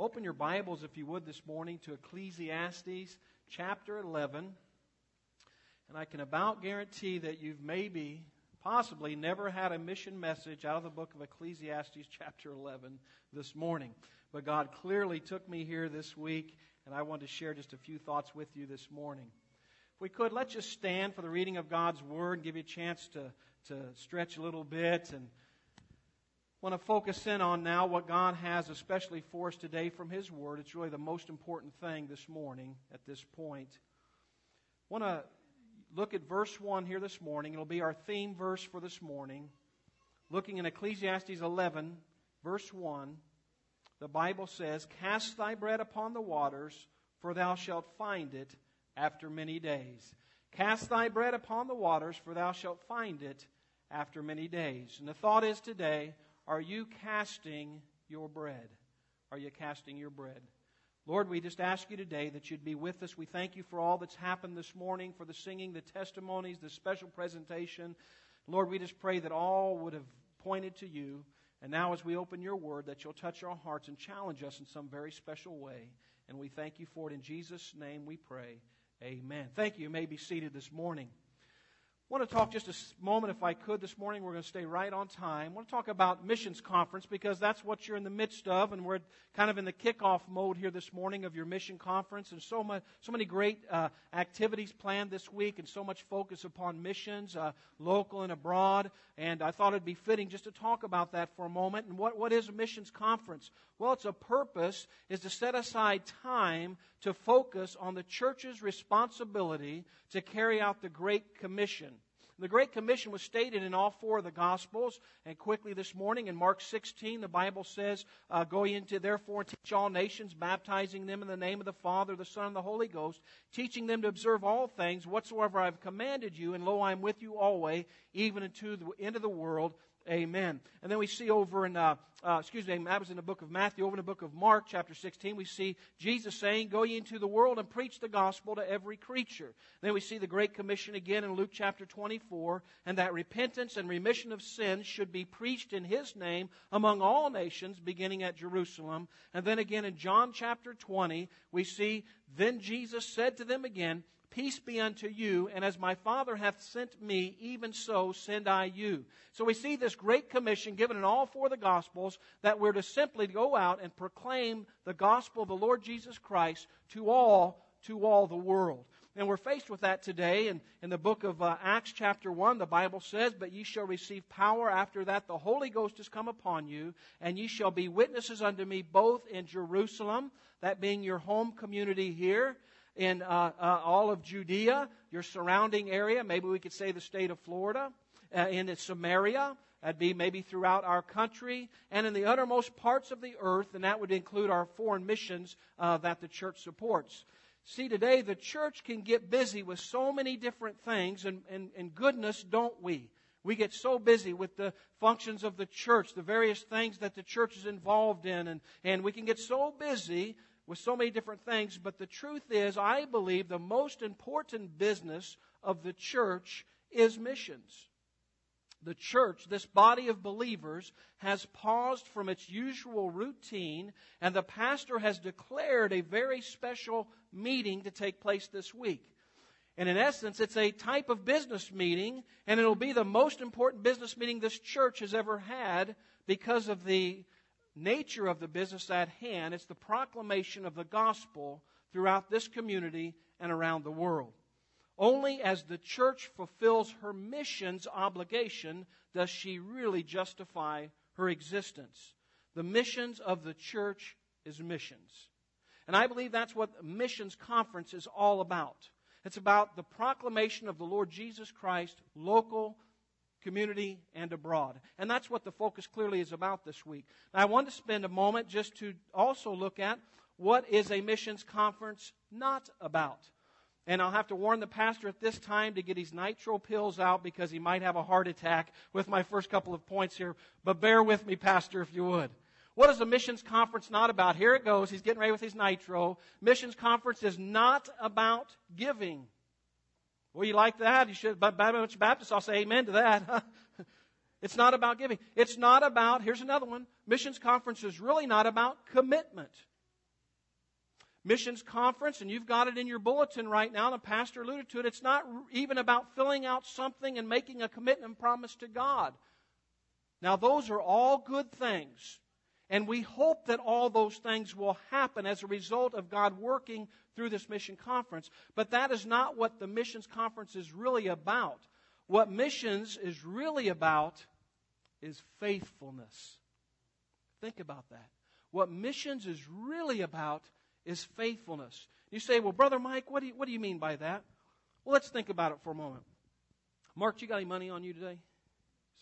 Open your Bibles, if you would, this morning to Ecclesiastes chapter 11. And I can about guarantee that you've maybe, possibly, never had a mission message out of the book of Ecclesiastes chapter 11 this morning. But God clearly took me here this week, and I want to share just a few thoughts with you this morning. If we could, let's just stand for the reading of God's Word and give you a chance to, to stretch a little bit and want to focus in on now what God has especially for us today from His Word. It's really the most important thing this morning at this point. I want to look at verse 1 here this morning. It'll be our theme verse for this morning. Looking in Ecclesiastes 11, verse 1, the Bible says, Cast thy bread upon the waters, for thou shalt find it after many days. Cast thy bread upon the waters, for thou shalt find it after many days. And the thought is today, are you casting your bread? Are you casting your bread? Lord, we just ask you today that you'd be with us. We thank you for all that's happened this morning, for the singing, the testimonies, the special presentation. Lord, we just pray that all would have pointed to you. And now, as we open your word, that you'll touch our hearts and challenge us in some very special way. And we thank you for it. In Jesus' name we pray. Amen. Thank you. You may be seated this morning. I want to talk just a moment, if I could, this morning. We're going to stay right on time. I want to talk about missions conference because that's what you're in the midst of, and we're kind of in the kickoff mode here this morning of your mission conference, and so much, so many great uh, activities planned this week, and so much focus upon missions, uh, local and abroad. And I thought it'd be fitting just to talk about that for a moment. And what, what is a missions conference? Well, its a purpose is to set aside time to focus on the church's responsibility to carry out the Great Commission. The Great Commission was stated in all four of the Gospels. And quickly this morning in Mark 16, the Bible says, uh, Go into therefore and teach all nations, baptizing them in the name of the Father, the Son, and the Holy Ghost, teaching them to observe all things whatsoever I have commanded you. And lo, I am with you always, even unto the end of the world. Amen. And then we see over in, uh, uh, excuse me, that was in the book of Matthew. Over in the book of Mark, chapter 16, we see Jesus saying, Go ye into the world and preach the gospel to every creature. Then we see the Great Commission again in Luke chapter 24, and that repentance and remission of sins should be preached in His name among all nations, beginning at Jerusalem. And then again in John chapter 20, we see, Then Jesus said to them again, Peace be unto you, and as my Father hath sent me, even so send I you. So we see this great commission given in all four of the Gospels that we're to simply go out and proclaim the gospel of the Lord Jesus Christ to all, to all the world. And we're faced with that today. And in the book of uh, Acts, chapter 1, the Bible says, But ye shall receive power after that the Holy Ghost is come upon you, and ye shall be witnesses unto me both in Jerusalem, that being your home community here, in uh, uh, all of Judea, your surrounding area, maybe we could say the state of Florida, uh, in Samaria, that'd be maybe throughout our country, and in the uttermost parts of the earth, and that would include our foreign missions uh, that the church supports. See, today the church can get busy with so many different things, and, and, and goodness, don't we? We get so busy with the functions of the church, the various things that the church is involved in, and, and we can get so busy with so many different things, but the truth is, I believe the most important business of the church is missions. The church, this body of believers, has paused from its usual routine, and the pastor has declared a very special meeting to take place this week. And in essence, it's a type of business meeting, and it'll be the most important business meeting this church has ever had because of the nature of the business at hand. It's the proclamation of the gospel throughout this community and around the world. Only as the church fulfills her mission's obligation does she really justify her existence. The missions of the church is missions. And I believe that's what missions conference is all about. It's about the proclamation of the Lord Jesus Christ, local, community, and abroad. And that's what the focus clearly is about this week. Now, I want to spend a moment just to also look at what is a missions conference not about. And I'll have to warn the pastor at this time to get his nitro pills out because he might have a heart attack with my first couple of points here. But bear with me, pastor, if you would. What is a missions conference not about? Here it goes. He's getting ready with his nitro. Missions conference is not about giving. Well, you like that? You should, bunch Baptists, I'll say amen to that. it's not about giving. It's not about, here's another one. Missions conference is really not about commitment. missions conference, and you've got it in your bulletin right now, and the pastor alluded to it. It's not even about filling out something and making a commitment and promise to God. Now, those are all good things. And we hope that all those things will happen as a result of God working through this mission conference. But that is not what the missions conference is really about. What missions is really about is faithfulness. Think about that. What missions is really about is faithfulness. You say, well, Brother Mike, what do you, what do you mean by that? Well, let's think about it for a moment. Mark, you got any money on you today?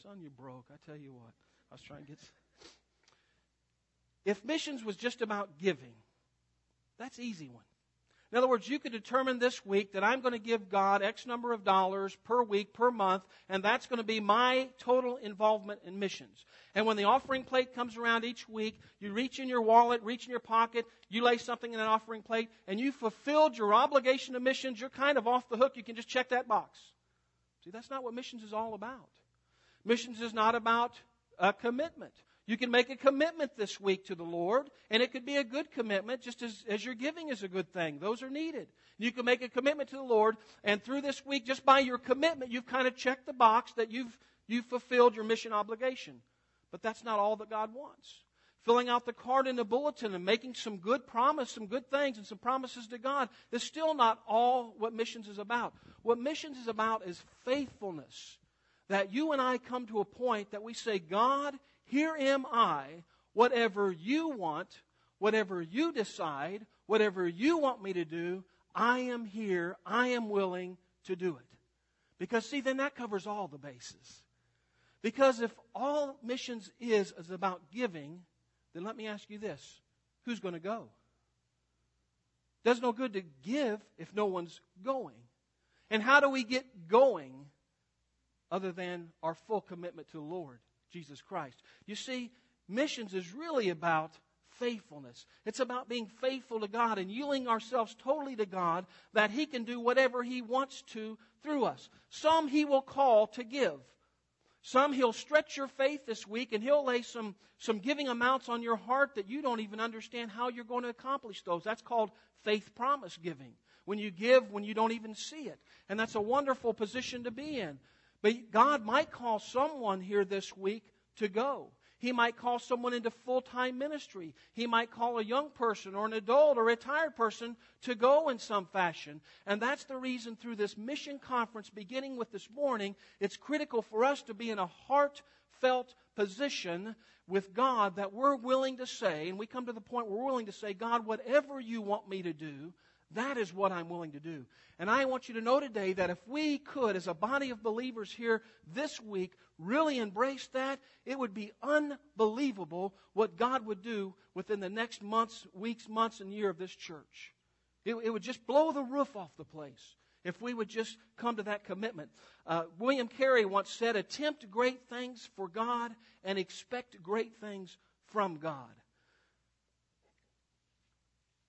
Son, you broke. I tell you what. I was trying to get. If missions was just about giving, that's easy one. In other words, you could determine this week that I'm going to give God X number of dollars per week, per month, and that's going to be my total involvement in missions. And when the offering plate comes around each week, you reach in your wallet, reach in your pocket, you lay something in an offering plate, and you fulfilled your obligation to missions, you're kind of off the hook. You can just check that box. See, that's not what missions is all about. Missions is not about a commitment. You can make a commitment this week to the Lord, and it could be a good commitment, just as, as your giving is a good thing. Those are needed. You can make a commitment to the Lord, and through this week, just by your commitment, you've kind of checked the box that you've, you've fulfilled your mission obligation. But that's not all that God wants. Filling out the card in the bulletin and making some good promise, some good things, and some promises to God is still not all what missions is about. What missions is about is faithfulness. That you and I come to a point that we say, God, here am I. Whatever you want, whatever you decide, whatever you want me to do, I am here. I am willing to do it. Because, see, then that covers all the bases. Because if all missions is, is about giving, then let me ask you this who's going to go? Does no good to give if no one's going. And how do we get going other than our full commitment to the Lord? Jesus Christ. You see, missions is really about faithfulness. It's about being faithful to God and yielding ourselves totally to God that He can do whatever He wants to through us. Some He will call to give. Some He'll stretch your faith this week and He'll lay some, some giving amounts on your heart that you don't even understand how you're going to accomplish those. That's called faith promise giving. When you give when you don't even see it. And that's a wonderful position to be in. But God might call someone here this week to go. He might call someone into full time ministry. He might call a young person or an adult or a retired person to go in some fashion. And that's the reason through this mission conference, beginning with this morning, it's critical for us to be in a heartfelt position with God that we're willing to say, and we come to the point where we're willing to say, God, whatever you want me to do, that is what I'm willing to do. And I want you to know today that if we could, as a body of believers here this week, really embrace that, it would be unbelievable what God would do within the next months, weeks, months, and year of this church. It, it would just blow the roof off the place if we would just come to that commitment. Uh, William Carey once said, Attempt great things for God and expect great things from God.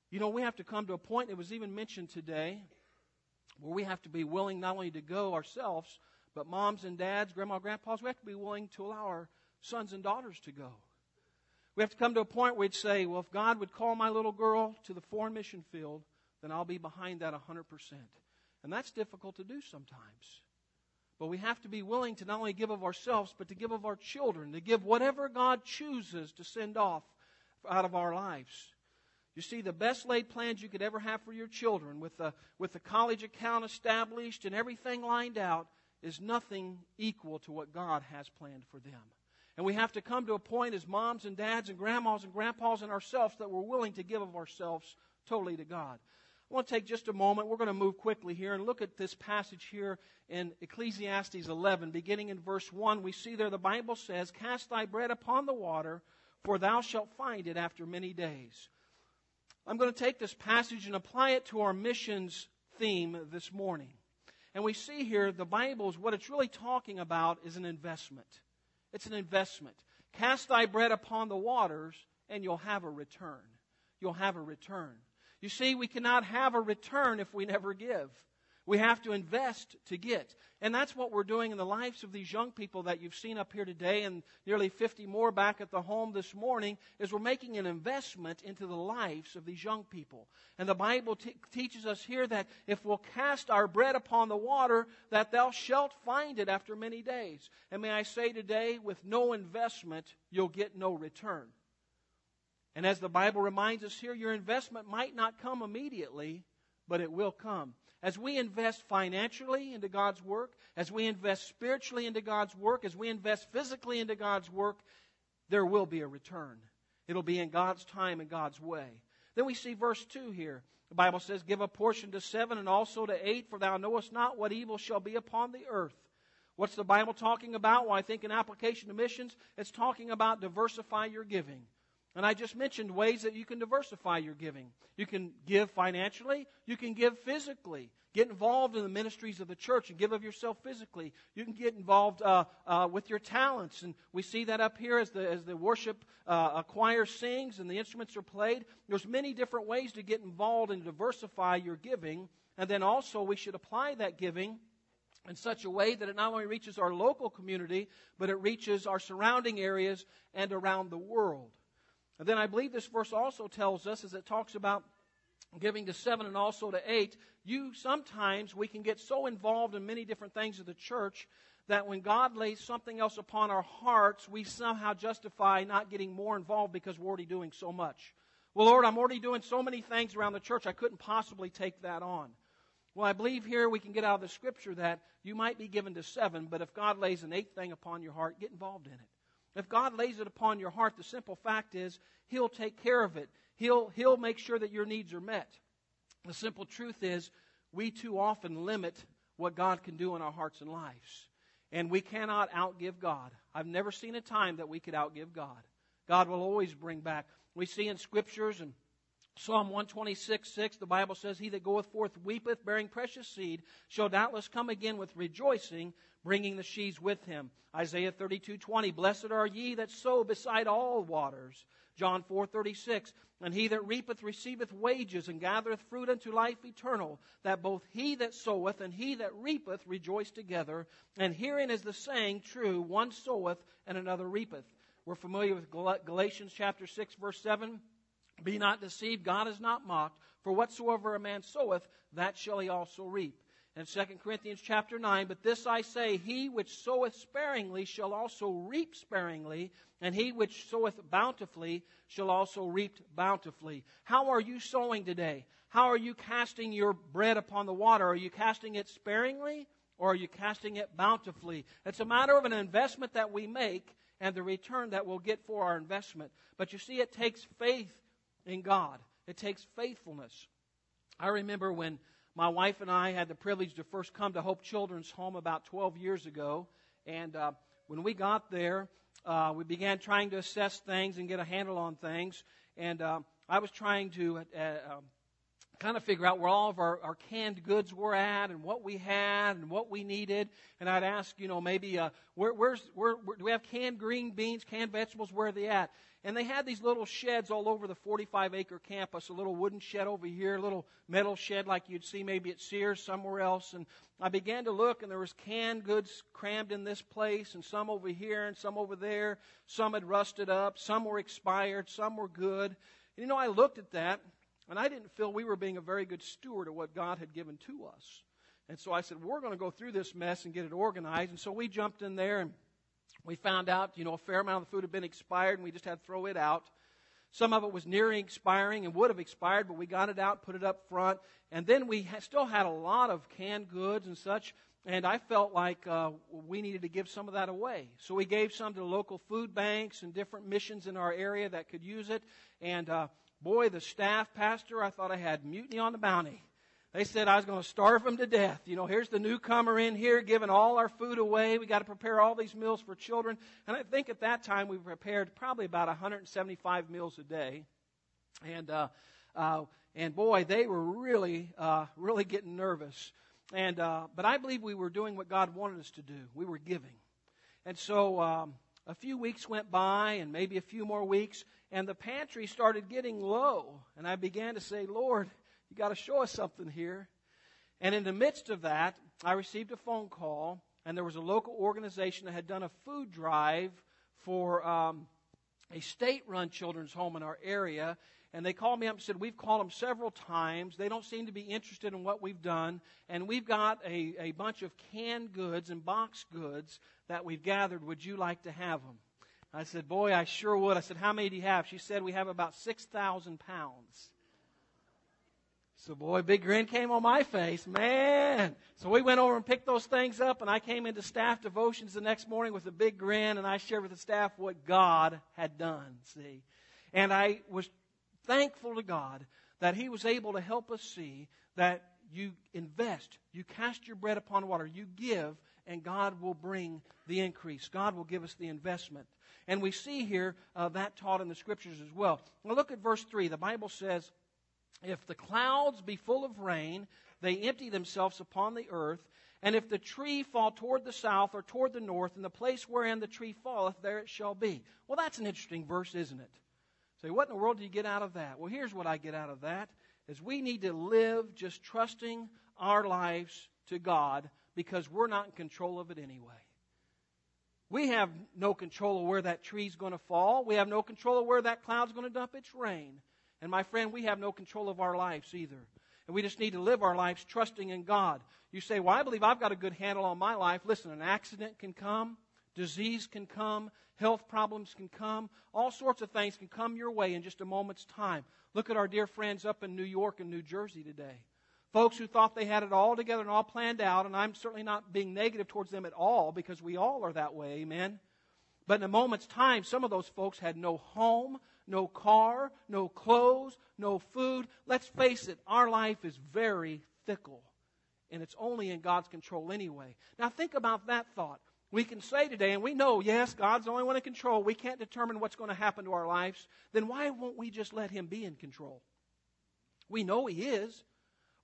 You know, we have to come to a point, it was even mentioned today, where we have to be willing not only to go ourselves, but moms and dads, grandma, grandpas, we have to be willing to allow our sons and daughters to go. We have to come to a point where we'd say, well, if God would call my little girl to the foreign mission field, then I'll be behind that 100%. And that's difficult to do sometimes. But we have to be willing to not only give of ourselves, but to give of our children, to give whatever God chooses to send off out of our lives. You see, the best laid plans you could ever have for your children, with the, with the college account established and everything lined out, is nothing equal to what God has planned for them. And we have to come to a point as moms and dads and grandmas and grandpas and ourselves that we're willing to give of ourselves totally to God. I want to take just a moment. We're going to move quickly here and look at this passage here in Ecclesiastes 11, beginning in verse 1. We see there the Bible says, Cast thy bread upon the water, for thou shalt find it after many days. I'm going to take this passage and apply it to our missions theme this morning. And we see here the Bible is what it's really talking about is an investment. It's an investment. Cast thy bread upon the waters, and you'll have a return. You'll have a return. You see, we cannot have a return if we never give. We have to invest to get. And that's what we're doing in the lives of these young people that you've seen up here today and nearly 50 more back at the home this morning is we're making an investment into the lives of these young people. And the Bible t- teaches us here that if we'll cast our bread upon the water, that thou shalt find it after many days. And may I say today, with no investment, you'll get no return. And as the Bible reminds us here, your investment might not come immediately, but it will come. As we invest financially into God's work, as we invest spiritually into God's work, as we invest physically into God's work, there will be a return. It'll be in God's time and God's way. Then we see verse 2 here. The Bible says, Give a portion to seven and also to eight, for thou knowest not what evil shall be upon the earth. What's the Bible talking about? Well, I think in application to missions, it's talking about diversify your giving. And I just mentioned ways that you can diversify your giving. You can give financially, you can give physically. Get involved in the ministries of the church and give of yourself physically. You can get involved uh, uh, with your talents, and we see that up here as the as the worship uh, choir sings and the instruments are played. There's many different ways to get involved and diversify your giving, and then also we should apply that giving in such a way that it not only reaches our local community, but it reaches our surrounding areas and around the world. And then I believe this verse also tells us, as it talks about giving to seven and also to eight, you sometimes we can get so involved in many different things of the church that when God lays something else upon our hearts, we somehow justify not getting more involved because we're already doing so much. Well, Lord, I'm already doing so many things around the church, I couldn't possibly take that on. Well, I believe here we can get out of the scripture that you might be given to seven, but if God lays an eighth thing upon your heart, get involved in it. If God lays it upon your heart, the simple fact is He'll take care of it. He'll, he'll make sure that your needs are met. The simple truth is we too often limit what God can do in our hearts and lives. And we cannot outgive God. I've never seen a time that we could outgive God. God will always bring back. We see in scriptures and Psalm 126, 6, the Bible says, He that goeth forth weepeth, bearing precious seed, shall doubtless come again with rejoicing, bringing the sheaves with him. Isaiah 32, 20, Blessed are ye that sow beside all waters. John 4, 36, And he that reapeth receiveth wages, and gathereth fruit unto life eternal, that both he that soweth and he that reapeth rejoice together. And herein is the saying true, one soweth and another reapeth. We're familiar with Galatians chapter 6, verse 7. Be not deceived, God is not mocked. For whatsoever a man soweth, that shall he also reap. And 2 Corinthians chapter 9, but this I say, he which soweth sparingly shall also reap sparingly, and he which soweth bountifully shall also reap bountifully. How are you sowing today? How are you casting your bread upon the water? Are you casting it sparingly or are you casting it bountifully? It's a matter of an investment that we make and the return that we'll get for our investment. But you see, it takes faith in God. It takes faithfulness. I remember when my wife and I had the privilege to first come to Hope Children's Home about 12 years ago. And uh, when we got there, uh, we began trying to assess things and get a handle on things. And uh, I was trying to uh, um, kind of figure out where all of our, our canned goods were at and what we had and what we needed. And I'd ask, you know, maybe uh, where, where's where, where do we have canned green beans, canned vegetables? Where are they at? And they had these little sheds all over the 45 acre campus, a little wooden shed over here, a little metal shed like you'd see maybe at Sears somewhere else. And I began to look and there was canned goods crammed in this place and some over here and some over there. Some had rusted up, some were expired, some were good. And you know, I looked at that and I didn't feel we were being a very good steward of what God had given to us. And so I said, we're going to go through this mess and get it organized. And so we jumped in there and we found out, you know, a fair amount of the food had been expired and we just had to throw it out. Some of it was nearing expiring and would have expired, but we got it out, put it up front. And then we still had a lot of canned goods and such. And I felt like uh, we needed to give some of that away. So we gave some to local food banks and different missions in our area that could use it. And uh, Boy, the staff pastor, I thought I had mutiny on the bounty. They said I was going to starve them to death. You know, here's the newcomer in here giving all our food away. We got to prepare all these meals for children. And I think at that time we prepared probably about 175 meals a day. And, uh, uh, and boy, they were really, uh, really getting nervous. And, uh, but I believe we were doing what God wanted us to do. We were giving. And so, um, a few weeks went by and maybe a few more weeks and the pantry started getting low. And I began to say, Lord, you got to show us something here. And in the midst of that, I received a phone call, and there was a local organization that had done a food drive for um, a state run children's home in our area. And they called me up and said, We've called them several times. They don't seem to be interested in what we've done. And we've got a, a bunch of canned goods and box goods that we've gathered. Would you like to have them? I said, Boy, I sure would. I said, How many do you have? She said, We have about 6,000 pounds. So, boy, big grin came on my face. Man. So we went over and picked those things up, and I came into staff devotions the next morning with a big grin, and I shared with the staff what God had done, see. And I was thankful to God that He was able to help us see that you invest, you cast your bread upon water, you give, and God will bring the increase. God will give us the investment. And we see here uh, that taught in the scriptures as well. Now look at verse 3. The Bible says, If the clouds be full of rain, they empty themselves upon the earth. And if the tree fall toward the south or toward the north, in the place wherein the tree falleth, there it shall be. Well, that's an interesting verse, isn't it? Say, what in the world do you get out of that? Well, here's what I get out of that is we need to live just trusting our lives to God because we're not in control of it anyway. We have no control of where that tree's going to fall. We have no control of where that cloud's going to dump its rain. And my friend, we have no control of our lives either. And we just need to live our lives trusting in God. You say, Well, I believe I've got a good handle on my life. Listen, an accident can come, disease can come, health problems can come, all sorts of things can come your way in just a moment's time. Look at our dear friends up in New York and New Jersey today. Folks who thought they had it all together and all planned out, and I'm certainly not being negative towards them at all because we all are that way, amen. But in a moment's time, some of those folks had no home, no car, no clothes, no food. Let's face it, our life is very fickle. And it's only in God's control anyway. Now think about that thought. We can say today, and we know, yes, God's the only one in control. We can't determine what's going to happen to our lives. Then why won't we just let Him be in control? We know He is.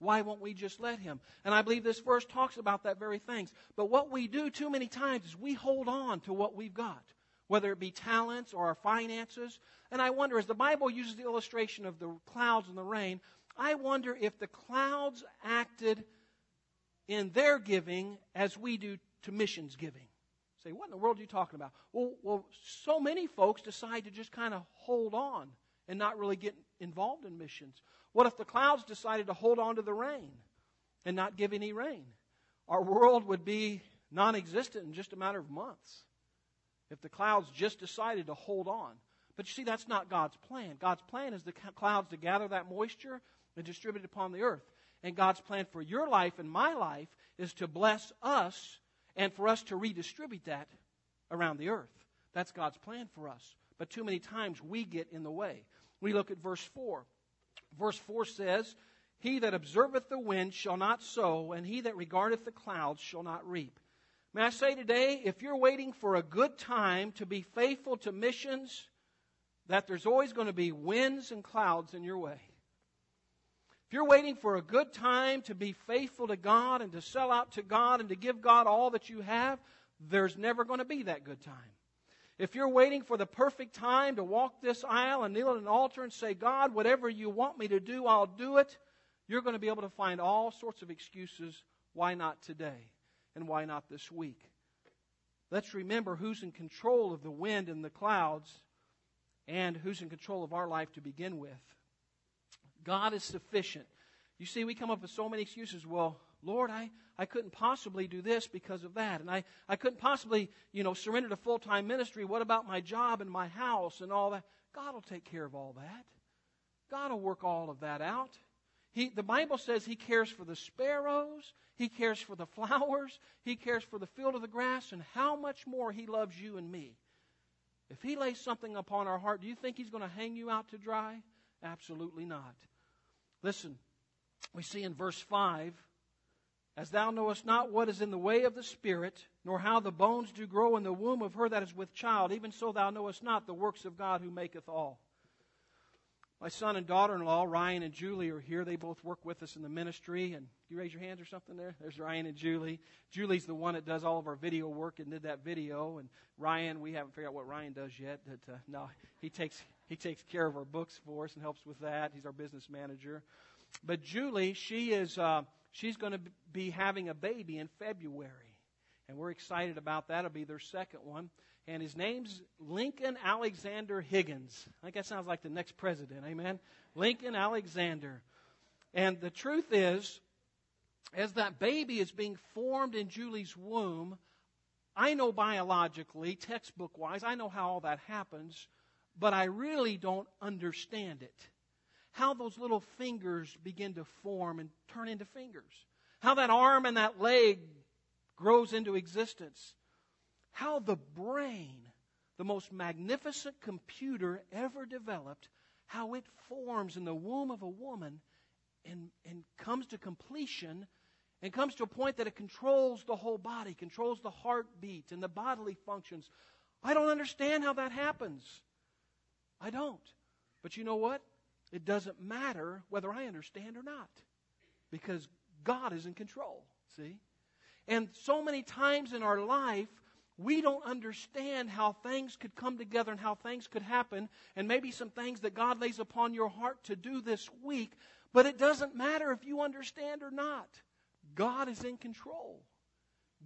Why won't we just let him? And I believe this verse talks about that very thing. But what we do too many times is we hold on to what we've got, whether it be talents or our finances. And I wonder, as the Bible uses the illustration of the clouds and the rain, I wonder if the clouds acted in their giving as we do to missions giving. Say, what in the world are you talking about? Well, well so many folks decide to just kind of hold on and not really get involved in missions. What if the clouds decided to hold on to the rain and not give any rain? Our world would be non existent in just a matter of months if the clouds just decided to hold on. But you see, that's not God's plan. God's plan is the clouds to gather that moisture and distribute it upon the earth. And God's plan for your life and my life is to bless us and for us to redistribute that around the earth. That's God's plan for us. But too many times we get in the way. We look at verse 4. Verse 4 says, He that observeth the wind shall not sow, and he that regardeth the clouds shall not reap. May I say today, if you're waiting for a good time to be faithful to missions, that there's always going to be winds and clouds in your way. If you're waiting for a good time to be faithful to God and to sell out to God and to give God all that you have, there's never going to be that good time. If you're waiting for the perfect time to walk this aisle and kneel at an altar and say, God, whatever you want me to do, I'll do it, you're going to be able to find all sorts of excuses why not today and why not this week. Let's remember who's in control of the wind and the clouds and who's in control of our life to begin with. God is sufficient. You see, we come up with so many excuses. Well, Lord, I, I couldn't possibly do this because of that. And I, I couldn't possibly, you know, surrender to full time ministry. What about my job and my house and all that? God will take care of all that. God will work all of that out. He, the Bible says He cares for the sparrows, He cares for the flowers, He cares for the field of the grass, and how much more He loves you and me. If He lays something upon our heart, do you think He's going to hang you out to dry? Absolutely not. Listen, we see in verse 5 as thou knowest not what is in the way of the Spirit, nor how the bones do grow in the womb of her that is with child, even so thou knowest not the works of God who maketh all. My son and daughter in law, Ryan and Julie, are here. They both work with us in the ministry. And you raise your hands or something there? There's Ryan and Julie. Julie's the one that does all of our video work and did that video. And Ryan, we haven't figured out what Ryan does yet. But uh, no, he takes he takes care of our books for us and helps with that. He's our business manager. But Julie, she is. Uh, she's going to be having a baby in February. And we're excited about that. It'll be their second one. And his name's Lincoln Alexander Higgins. I think that sounds like the next president. Amen. Lincoln Alexander. And the truth is, as that baby is being formed in Julie's womb, I know biologically, textbook wise, I know how all that happens, but I really don't understand it. How those little fingers begin to form and turn into fingers. How that arm and that leg grows into existence. How the brain, the most magnificent computer ever developed, how it forms in the womb of a woman and, and comes to completion and comes to a point that it controls the whole body, controls the heartbeat and the bodily functions. I don't understand how that happens. I don't. But you know what? It doesn't matter whether I understand or not because God is in control. See? And so many times in our life, we don't understand how things could come together and how things could happen, and maybe some things that God lays upon your heart to do this week, but it doesn't matter if you understand or not. God is in control.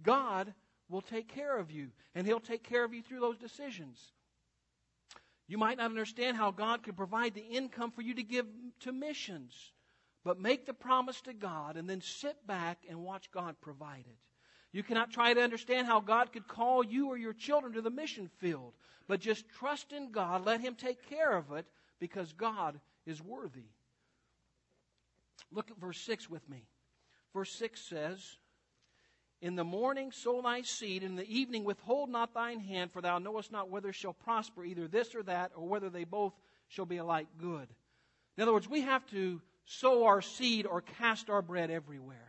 God will take care of you, and He'll take care of you through those decisions. You might not understand how God could provide the income for you to give to missions, but make the promise to God and then sit back and watch God provide it. You cannot try to understand how God could call you or your children to the mission field, but just trust in God, let Him take care of it because God is worthy. Look at verse 6 with me. Verse 6 says, In the morning sow thy seed, and in the evening withhold not thine hand, for thou knowest not whether shall prosper either this or that, or whether they both shall be alike good. In other words, we have to sow our seed or cast our bread everywhere.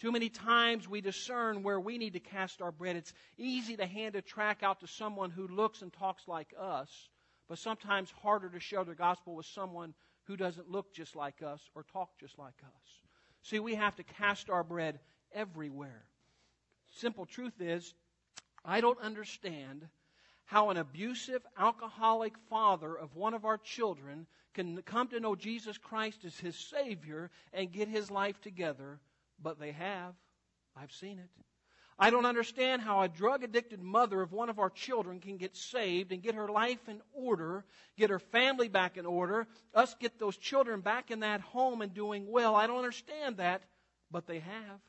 Too many times we discern where we need to cast our bread. It's easy to hand a track out to someone who looks and talks like us, but sometimes harder to share the gospel with someone who doesn't look just like us or talk just like us. See, we have to cast our bread everywhere. Simple truth is, I don't understand how an abusive, alcoholic father of one of our children can come to know Jesus Christ as his Savior and get his life together, but they have. I've seen it. I don't understand how a drug addicted mother of one of our children can get saved and get her life in order, get her family back in order, us get those children back in that home and doing well. I don't understand that, but they have.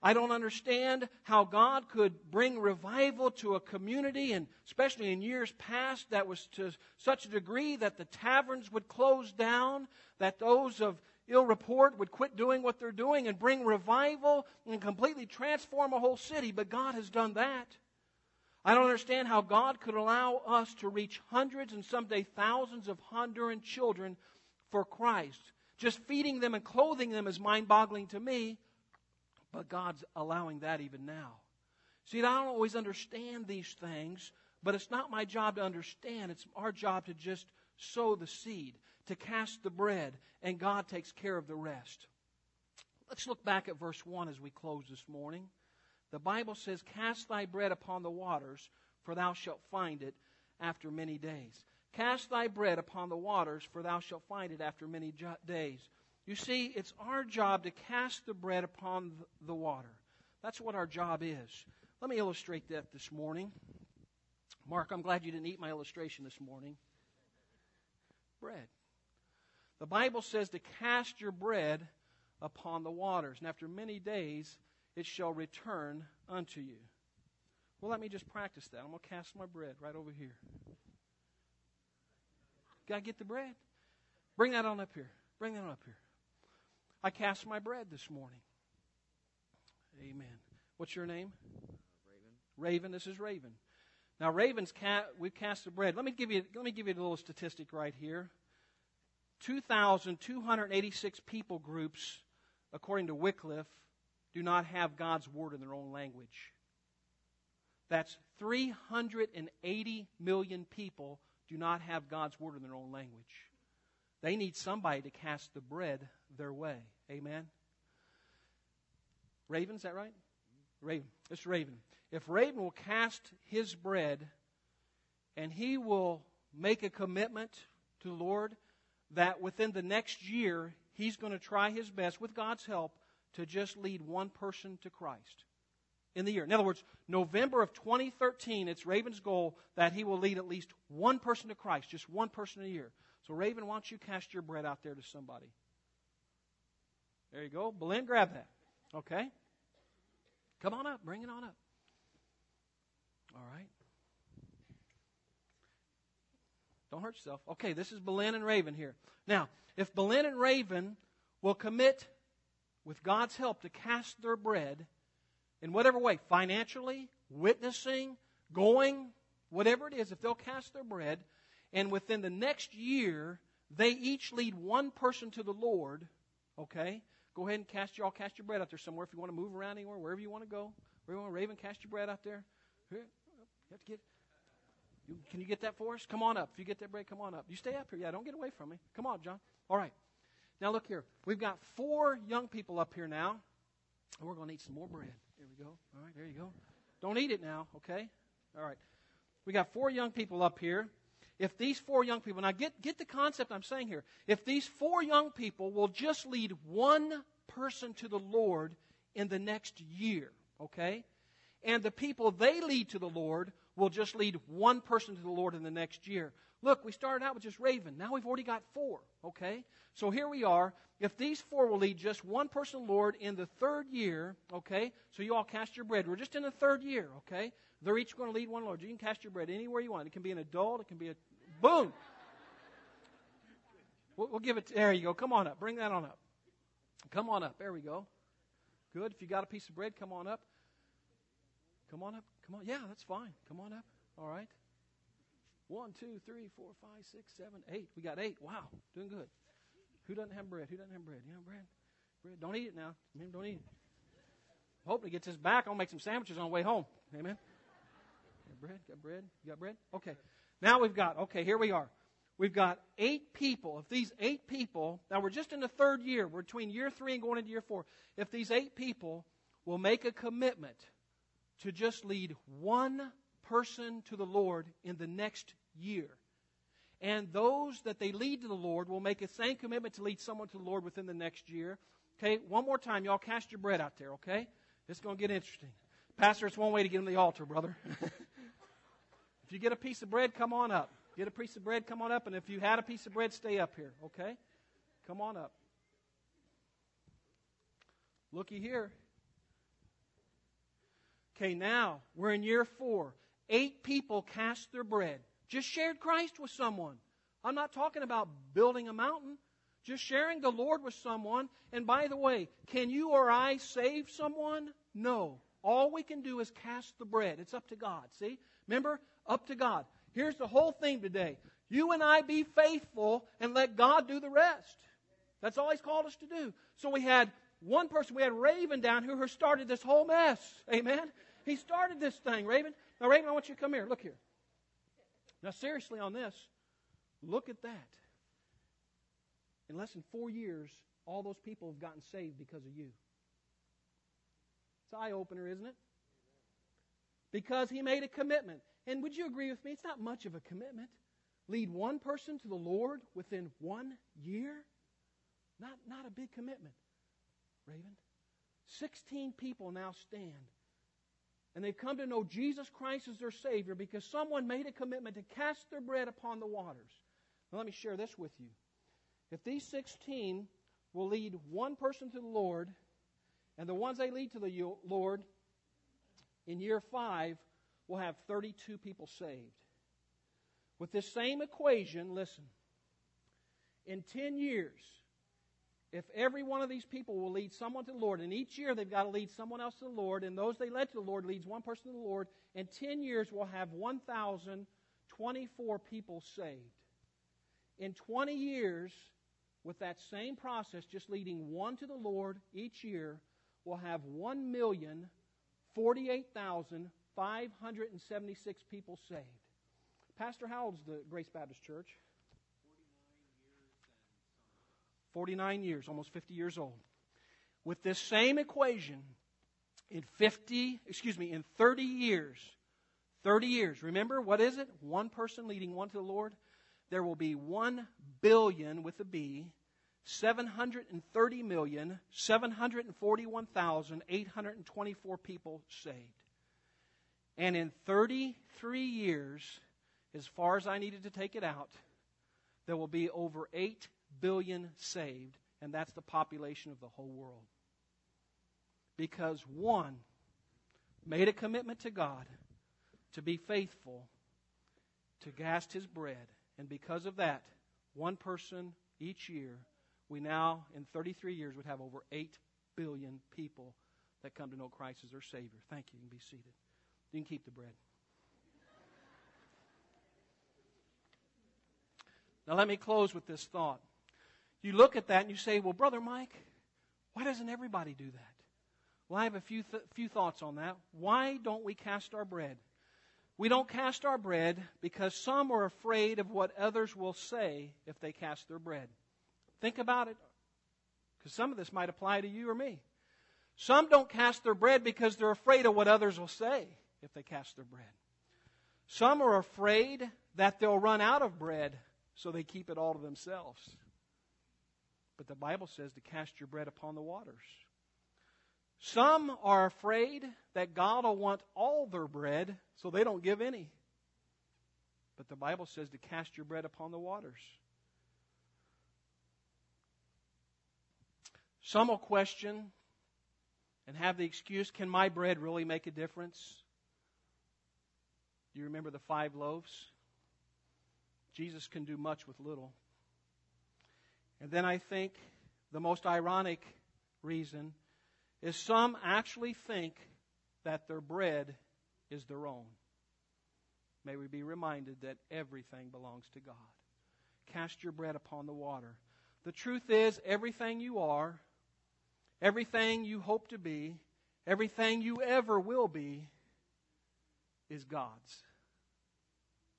I don't understand how God could bring revival to a community, and especially in years past, that was to such a degree that the taverns would close down, that those of ill report would quit doing what they're doing and bring revival and completely transform a whole city. But God has done that. I don't understand how God could allow us to reach hundreds and someday thousands of Honduran children for Christ. Just feeding them and clothing them is mind boggling to me, but God's allowing that even now. See, I don't always understand these things, but it's not my job to understand. It's our job to just sow the seed to cast the bread, and God takes care of the rest. Let's look back at verse 1 as we close this morning. The Bible says, Cast thy bread upon the waters, for thou shalt find it after many days. Cast thy bread upon the waters, for thou shalt find it after many days. You see, it's our job to cast the bread upon the water. That's what our job is. Let me illustrate that this morning. Mark, I'm glad you didn't eat my illustration this morning. Bread. The Bible says to cast your bread upon the waters, and after many days it shall return unto you. Well, let me just practice that. I'm going to cast my bread right over here. Got to get the bread. Bring that on up here. Bring that on up here. I cast my bread this morning. Amen. What's your name? Raven. Raven. This is Raven. Now, Raven's cat. We've cast the bread. Let me give you. Let me give you a little statistic right here. 2,286 people groups, according to Wycliffe, do not have God's Word in their own language. That's 380 million people do not have God's Word in their own language. They need somebody to cast the bread their way. Amen? Raven, is that right? Raven. It's Raven. If Raven will cast his bread and he will make a commitment to the Lord that within the next year, he's going to try his best, with God's help, to just lead one person to Christ in the year. In other words, November of 2013, it's Raven's goal that he will lead at least one person to Christ, just one person a year. So, Raven, why don't you cast your bread out there to somebody? There you go. Belen, grab that. Okay? Come on up. Bring it on up. All right. Don't hurt yourself. Okay, this is Belen and Raven here. Now, if Belen and Raven will commit, with God's help, to cast their bread in whatever way, financially, witnessing, going, whatever it is, if they'll cast their bread, and within the next year, they each lead one person to the Lord, okay? Go ahead and cast your, all cast your bread out there somewhere if you want to move around anywhere, wherever you want to go. Wherever you want, Raven, cast your bread out there. Here, you have to get. You, can you get that for us? Come on up. If you get that bread, come on up. You stay up here. Yeah, don't get away from me. Come on, John. All right. Now look here. We've got four young people up here now. We're going to eat some more bread. There we go. All right, there you go. Don't eat it now, okay? All right. We got four young people up here if these four young people, now get, get the concept I'm saying here. If these four young people will just lead one person to the Lord in the next year, okay? And the people they lead to the Lord will just lead one person to the Lord in the next year. Look, we started out with just Raven. Now we've already got four, okay? So here we are. If these four will lead just one person, to the Lord, in the third year, okay? So you all cast your bread. We're just in the third year, okay? They're each going to lead one Lord. You can cast your bread anywhere you want. It can be an adult, it can be a Boom. We'll, we'll give it. To, there you go. Come on up. Bring that on up. Come on up. There we go. Good. If you got a piece of bread, come on up. Come on up. Come on. Yeah, that's fine. Come on up. All right. One, two, three, four, five, six, seven, eight. We got eight. Wow. Doing good. Who doesn't have bread? Who doesn't have bread? You have bread? Bread. Don't eat it now. Don't eat it. Hopefully gets his back. I'll make some sandwiches on the way home. Amen. Got bread? Got bread? You got bread? Okay. Now we've got, okay, here we are. We've got eight people. If these eight people, now we're just in the third year, we're between year three and going into year four. If these eight people will make a commitment to just lead one person to the Lord in the next year, and those that they lead to the Lord will make a same commitment to lead someone to the Lord within the next year. Okay, one more time, y'all cast your bread out there, okay? It's going to get interesting. Pastor, it's one way to get on the altar, brother. If you get a piece of bread, come on up. Get a piece of bread, come on up. And if you had a piece of bread, stay up here, okay? Come on up. Looky here. Okay, now we're in year four. Eight people cast their bread. Just shared Christ with someone. I'm not talking about building a mountain. Just sharing the Lord with someone. And by the way, can you or I save someone? No. All we can do is cast the bread. It's up to God. See? Remember, up to God. Here's the whole theme today. You and I be faithful and let God do the rest. That's all He's called us to do. So we had one person, we had Raven down here who started this whole mess. Amen? He started this thing, Raven. Now, Raven, I want you to come here. Look here. Now, seriously on this, look at that. In less than four years, all those people have gotten saved because of you. It's an eye opener, isn't it? Because he made a commitment. And would you agree with me? It's not much of a commitment. Lead one person to the Lord within one year? Not, not a big commitment, Raven. 16 people now stand. And they've come to know Jesus Christ as their Savior because someone made a commitment to cast their bread upon the waters. Now, let me share this with you. If these 16 will lead one person to the Lord, and the ones they lead to the Lord in year five will have 32 people saved. With this same equation, listen, in 10 years, if every one of these people will lead someone to the Lord, and each year they've got to lead someone else to the Lord, and those they led to the Lord leads one person to the Lord, in 10 years we'll have 1,024 people saved. In 20 years, with that same process, just leading one to the Lord each year, we'll have 1,048,576 people saved. Pastor, how the Grace Baptist Church? 49 years, almost 50 years old. With this same equation, in 50, excuse me, in 30 years, 30 years, remember, what is it? One person leading one to the Lord. There will be 1 billion with a B 730,741,824 people saved. And in 33 years, as far as I needed to take it out, there will be over 8 billion saved, and that's the population of the whole world. Because one made a commitment to God to be faithful, to cast his bread, and because of that, one person each year, we now, in 33 years, would have over 8 billion people that come to know Christ as their Savior. Thank you. You can be seated. You can keep the bread. Now, let me close with this thought. You look at that and you say, Well, Brother Mike, why doesn't everybody do that? Well, I have a few, th- few thoughts on that. Why don't we cast our bread? We don't cast our bread because some are afraid of what others will say if they cast their bread. Think about it, because some of this might apply to you or me. Some don't cast their bread because they're afraid of what others will say if they cast their bread. Some are afraid that they'll run out of bread, so they keep it all to themselves. But the Bible says to cast your bread upon the waters. Some are afraid that God will want all their bread, so they don't give any. But the Bible says to cast your bread upon the waters. Some will question and have the excuse can my bread really make a difference? Do you remember the five loaves? Jesus can do much with little. And then I think the most ironic reason is some actually think that their bread is their own. May we be reminded that everything belongs to God. Cast your bread upon the water. The truth is, everything you are, everything you hope to be, everything you ever will be, is God's.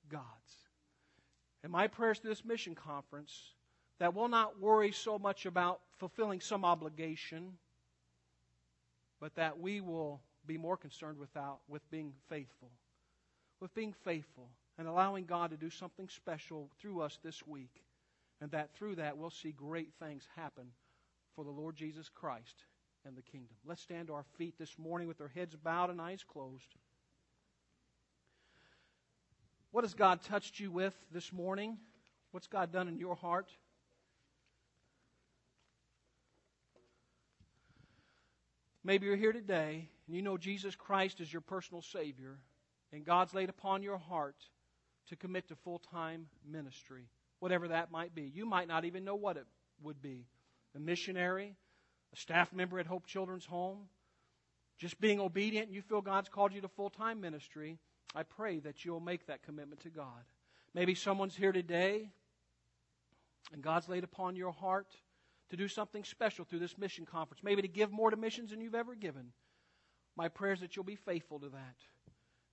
God's. And my prayers to this mission conference that we'll not worry so much about fulfilling some obligation but that we will be more concerned without, with being faithful. With being faithful and allowing God to do something special through us this week. And that through that we'll see great things happen for the Lord Jesus Christ and the kingdom. Let's stand to our feet this morning with our heads bowed and eyes closed. What has God touched you with this morning? What's God done in your heart? Maybe you're here today and you know Jesus Christ is your personal Savior, and God's laid upon your heart to commit to full time ministry, whatever that might be. You might not even know what it would be a missionary, a staff member at Hope Children's Home, just being obedient, and you feel God's called you to full time ministry. I pray that you'll make that commitment to God. Maybe someone's here today and God's laid upon your heart to do something special through this mission conference, maybe to give more to missions than you've ever given. My prayer is that you'll be faithful to that.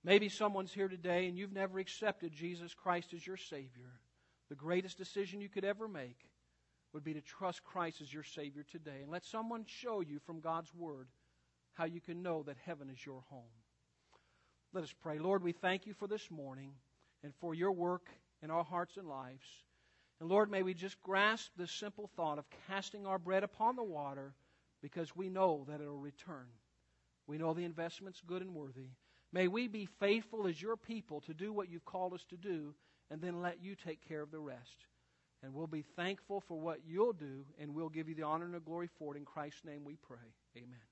Maybe someone's here today and you've never accepted Jesus Christ as your Savior. The greatest decision you could ever make would be to trust Christ as your Savior today. And let someone show you from God's Word how you can know that heaven is your home. Let us pray. Lord, we thank you for this morning and for your work in our hearts and lives. And Lord, may we just grasp this simple thought of casting our bread upon the water because we know that it'll return. We know the investment's good and worthy. May we be faithful as your people to do what you've called us to do and then let you take care of the rest. And we'll be thankful for what you'll do and we'll give you the honor and the glory for it. In Christ's name we pray. Amen.